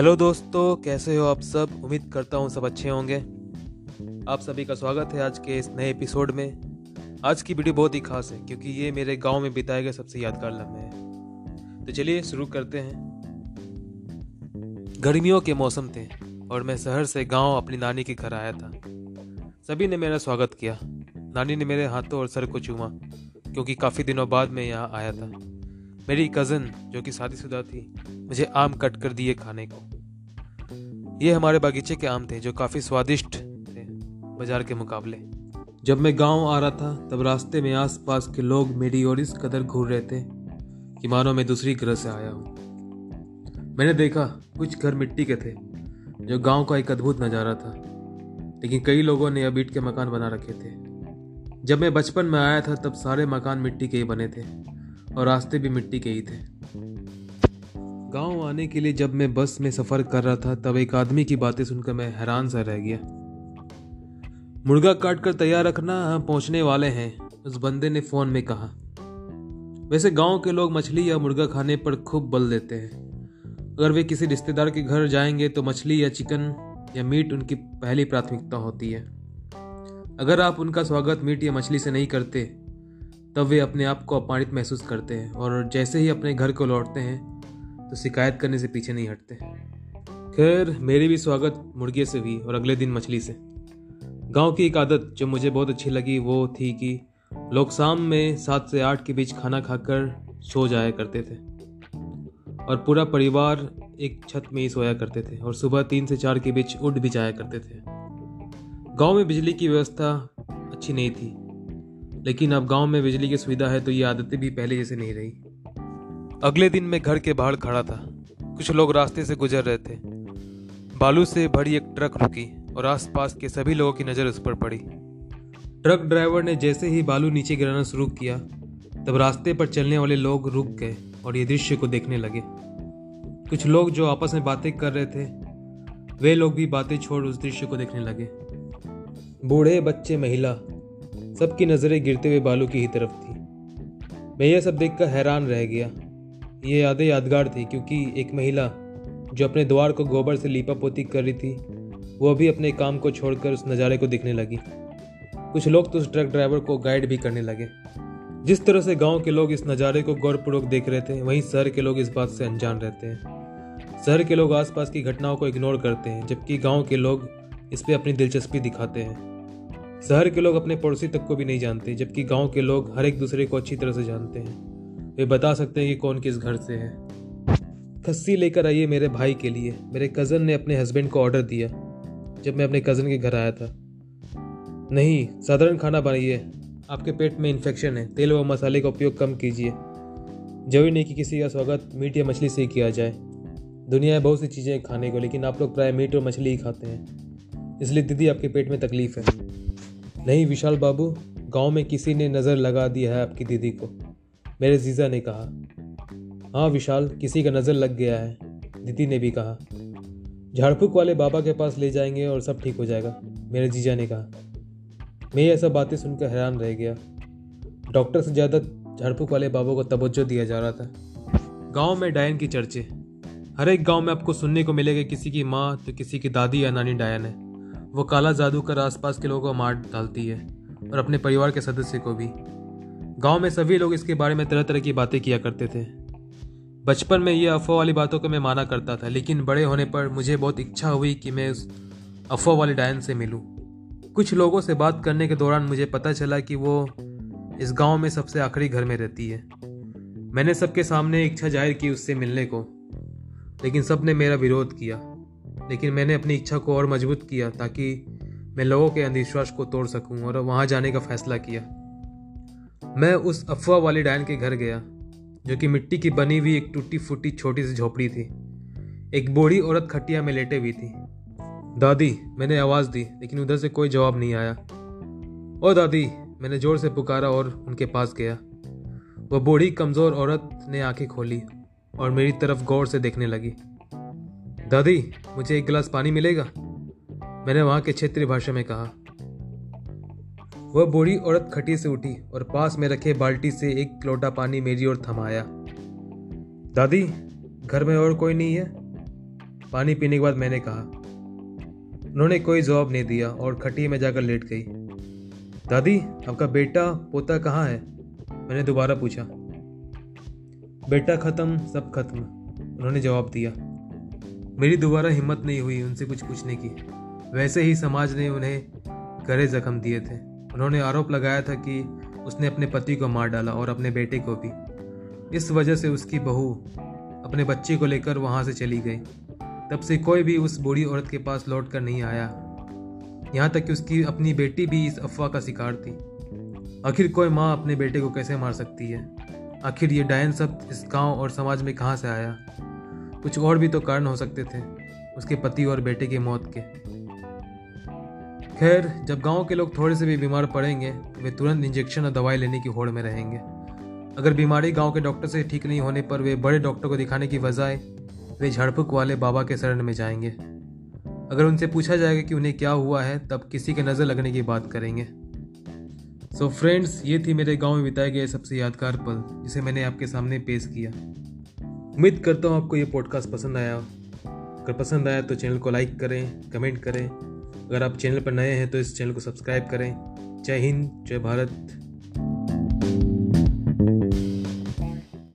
Hello दोस्तों, कैसे हो आप सब? उम्मीद करता हूँ सब अच्छे होंगे। आप सभी का स्वागत है आज के इस नए एपिसोड में। आज की वीडियो बहुत ही खास है, क्योंकि ये मेरे गाँव में बिताए गए सबसे यादगार लम्हे हैं। तो चलिए शुरू करते हैं। गर्मियों के मौसम थे, और मैं शहर से गाँव अपनी नानी के घर आया था। सभी ने मेरा स्वागत किया। नानी ने मेरे हाथों और सर को चूमा, क्योंकि काफ़ी दिनों बाद मैं यहाँ आया था। मेरी कज़न जो कि शादीशुदा थी, मुझे आम कट कर दिए खाने को। ये हमारे बागीचे के आम थे जो काफ़ी स्वादिष्ट थे, बाज़ार के मुकाबले। जब मैं गाँव आ रहा था, तब रास्ते में आसपास के लोग मेरी और इस कदर घूर रहे थे कि मानो मैं दूसरी ग्रह से आया हूँ। मैंने देखा, कुछ घर मिट्टी के थे, जो गाँव का एक अद्भुत नज़ारा था। लेकिन कई लोगों ने अब ईट के मकान बना रखे थे। जब मैं बचपन में आया था, तब सारे मकान मिट्टी के ही बने थे। और रास्ते भी मिट्टी के ही थे। गाँव आने के लिए जब मैं बस में सफ़र कर रहा था, तब एक आदमी की बातें सुनकर मैं हैरान सा रह गया। मुर्गा काट कर तैयार रखना हम पहुँचने वाले हैं, उस बंदे ने फ़ोन में कहा। वैसे गाँव के लोग मछली या मुर्गा खाने पर खूब बल देते हैं। अगर वे किसी रिश्तेदार के घर जाएँगे तो मछली या चिकन या मीट उनकी पहली प्राथमिकता होती है। अगर आप उनका स्वागत मीट या मछली से नहीं करते तब वे अपने आप को अपमानित महसूस करते हैं और जैसे ही अपने घर को लौटते हैं तो शिकायत करने से पीछे नहीं हटते। खैर, मेरी भी स्वागत मुर्गे से हुई और अगले दिन मछली से। गाँव की एक आदत जो मुझे बहुत अच्छी लगी वो थी कि लोग शाम में सात से आठ के बीच खाना खाकर सो जाया करते थे। और पूरा परिवार एक छत में ही सोया करते थे और सुबह तीन से चार के बीच उठ भी जाया करते थे। गाँव में बिजली की व्यवस्था अच्छी नहीं थी। लेकिन अब गाँव में बिजली की सुविधा है तो ये आदतें भी पहले जैसे नहीं रही। अगले दिन मैं घर के बाहर खड़ा था। कुछ लोग रास्ते से गुजर रहे थे। बालू से भरी एक ट्रक रुकी और आसपास के सभी लोगों की नज़र उस पर पड़ी। ट्रक ड्राइवर ने जैसे ही बालू नीचे गिराना शुरू किया तब रास्ते पर चलने वाले लोग रुक गए और ये दृश्य को देखने लगे। कुछ लोग जो आपस में बातें कर रहे थे वे लोग भी बातें छोड़ उस दृश्य को देखने लगे। बूढ़े बच्चे महिला सबकी नज़रें गिरते हुए बालू की ही तरफ़ थी। मैं यह सब देखकर हैरान रह गया। ये यादें यादगार थी क्योंकि एक महिला जो अपने द्वार को गोबर से लीपा पोती कर रही थी, वो भी अपने काम को छोड़कर उस नज़ारे को देखने लगी। कुछ लोग तो उस ट्रक ड्राइवर को गाइड भी करने लगे। जिस तरह से गाँव के लोग इस नज़ारे को गौरपूर्वक देख रहे थे, वहीं शहर के लोग इस बात से अनजान रहते हैं। शहर के लोग आसपास की घटनाओं को इग्नोर करते हैं, जबकि गाँव के लोग इस पर अपनी दिलचस्पी दिखाते हैं। शहर के लोग अपने पड़ोसी तक को भी नहीं जानते, जबकि गाँव के लोग हर एक दूसरे को अच्छी तरह से जानते हैं। वे बता सकते हैं कि कौन किस घर से है। खस्सी लेकर आइए मेरे भाई के लिए। मेरे कज़न ने अपने हस्बैंड को ऑर्डर दिया, जब मैं अपने कज़न के घर आया था। नहीं, साधारण खाना बनाइए। आपके पेट में इन्फेक्शन है। तेल व मसाले का उपयोग कम कीजिए। ज़रूरी नहीं कि किसी का स्वागत मीट या मछली से ही किया जाए। दुनिया में बहुत सी चीज़ें खाने को, लेकिन आप लोग प्राय मीट और मछली ही खाते हैं। इसलिए दीदी, आपके पेट में तकलीफ़ है। नहीं, विशाल बाबू, गाँव में किसी ने नज़र लगा दिया है आपकी दीदी को। मेरे जीजा ने कहा। हाँ विशाल, किसी का नज़र लग गया है, दीदी ने भी कहा। झाड़फूक वाले बाबा के पास ले जाएँगे और सब ठीक हो जाएगा, मेरे जीजा ने कहा। मैं ये सब बातें सुनकर हैरान रह गया। डॉक्टर से ज़्यादा झाड़फूक वाले बाबा को तवज्जो दिया जा रहा था। गाँव में डायन की चर्चे। हर एक गाँव में आपको सुनने को मिलेगा किसी की माँ तो किसी की दादी या नानी डायन है। वो काला जादू कर आसपास के लोगों को मार डालती है, और अपने परिवार के सदस्य को भी। गाँव में सभी लोग इसके बारे में तरह तरह की बातें किया करते थे। बचपन में ये अफवाह वाली बातों को मैं माना करता था, लेकिन बड़े होने पर मुझे बहुत इच्छा हुई कि मैं उस अफवाह वाली डायन से मिलूं। कुछ लोगों से बात करने के दौरान मुझे पता चला कि वो इस गाँव में सबसे आखिरी घर में रहती है। मैंने सबके सामने इच्छा ज़ाहिर की उससे मिलने को, लेकिन सबने मेरा विरोध किया। लेकिन मैंने अपनी इच्छा को और मज़बूत किया ताकि मैं लोगों के अंधविश्वास को तोड़ सकूँ और वहाँ जाने का फैसला किया। मैं उस अफवाह वाली डायन के घर गया, जो कि मिट्टी की बनी हुई एक टूटी फूटी छोटी सी झोपड़ी थी। एक बूढ़ी औरत खटिया में लेटे हुई थी। दादी, मैंने आवाज़ दी, लेकिन उधर से कोई जवाब नहीं आया। ओ दादी, मैंने ज़ोर से पुकारा और उनके पास गया। वह बूढ़ी कमज़ोर औरत ने आँखें खोली और मेरी तरफ़ गौर से देखने लगी। दादी, मुझे एक गिलास पानी मिलेगा? मैंने वहाँ के क्षेत्रीय भाषा में कहा। वह बूढ़ी औरत खटी से उठी और पास में रखे बाल्टी से एक लोटा पानी मेरी ओर थमाया। दादी, घर में और कोई नहीं है? पानी पीने के बाद मैंने कहा। उन्होंने कोई जवाब नहीं दिया और खटिए में जाकर लेट गई। दादी, आपका बेटा, पोता कहाँ है? मैंने दोबारा पूछा। बेटा ख़त्म, सब खत्म, उन्होंने जवाब दिया। मेरी दोबारा हिम्मत नहीं हुई उनसे कुछ पूछने की। वैसे ही समाज ने उन्हें गहरे जख्म दिए थे। उन्होंने आरोप लगाया था कि उसने अपने पति को मार डाला और अपने बेटे को भी। इस वजह से उसकी बहू अपने बच्चे को लेकर वहाँ से चली गई। तब से कोई भी उस बूढ़ी औरत के पास लौट कर नहीं आया। यहाँ तक कि उसकी अपनी बेटी भी इस अफवाह का शिकार थी। आखिर कोई माँ अपने बेटे को कैसे मार सकती है? आखिर ये डायन शब्द इस गाँव और समाज में कहाँ से आया? कुछ और भी तो कारण हो सकते थे, उसके पति और बेटे की मौत के। खैर, जब गाँव के लोग थोड़े से भी बीमार पड़ेंगे, वे तुरंत इंजेक्शन और दवाई लेने की होड़ में रहेंगे। अगर बीमारी गाँव के डॉक्टर से ठीक नहीं होने पर वे बड़े डॉक्टर को दिखाने की बजाय वे झड़पुक वाले बाबा के शरण में जाएँगे। अगर उनसे पूछा जाएगा कि उन्हें क्या हुआ है, तब किसी के नज़र लगने की बात करेंगे। सो so फ्रेंड्स ये थी मेरे गाँव में बिताए गए सबसे यादगार पल, जिसे मैंने आपके सामने पेश किया। उम्मीद करता हूँ आपको ये पॉडकास्ट पसंद आया अगर पसंद आया तो चैनल को लाइक करें कमेंट करें। अगर आप चैनल पर नए हैं तो इस चैनल को सब्सक्राइब करें। जय हिंद, जय भारत।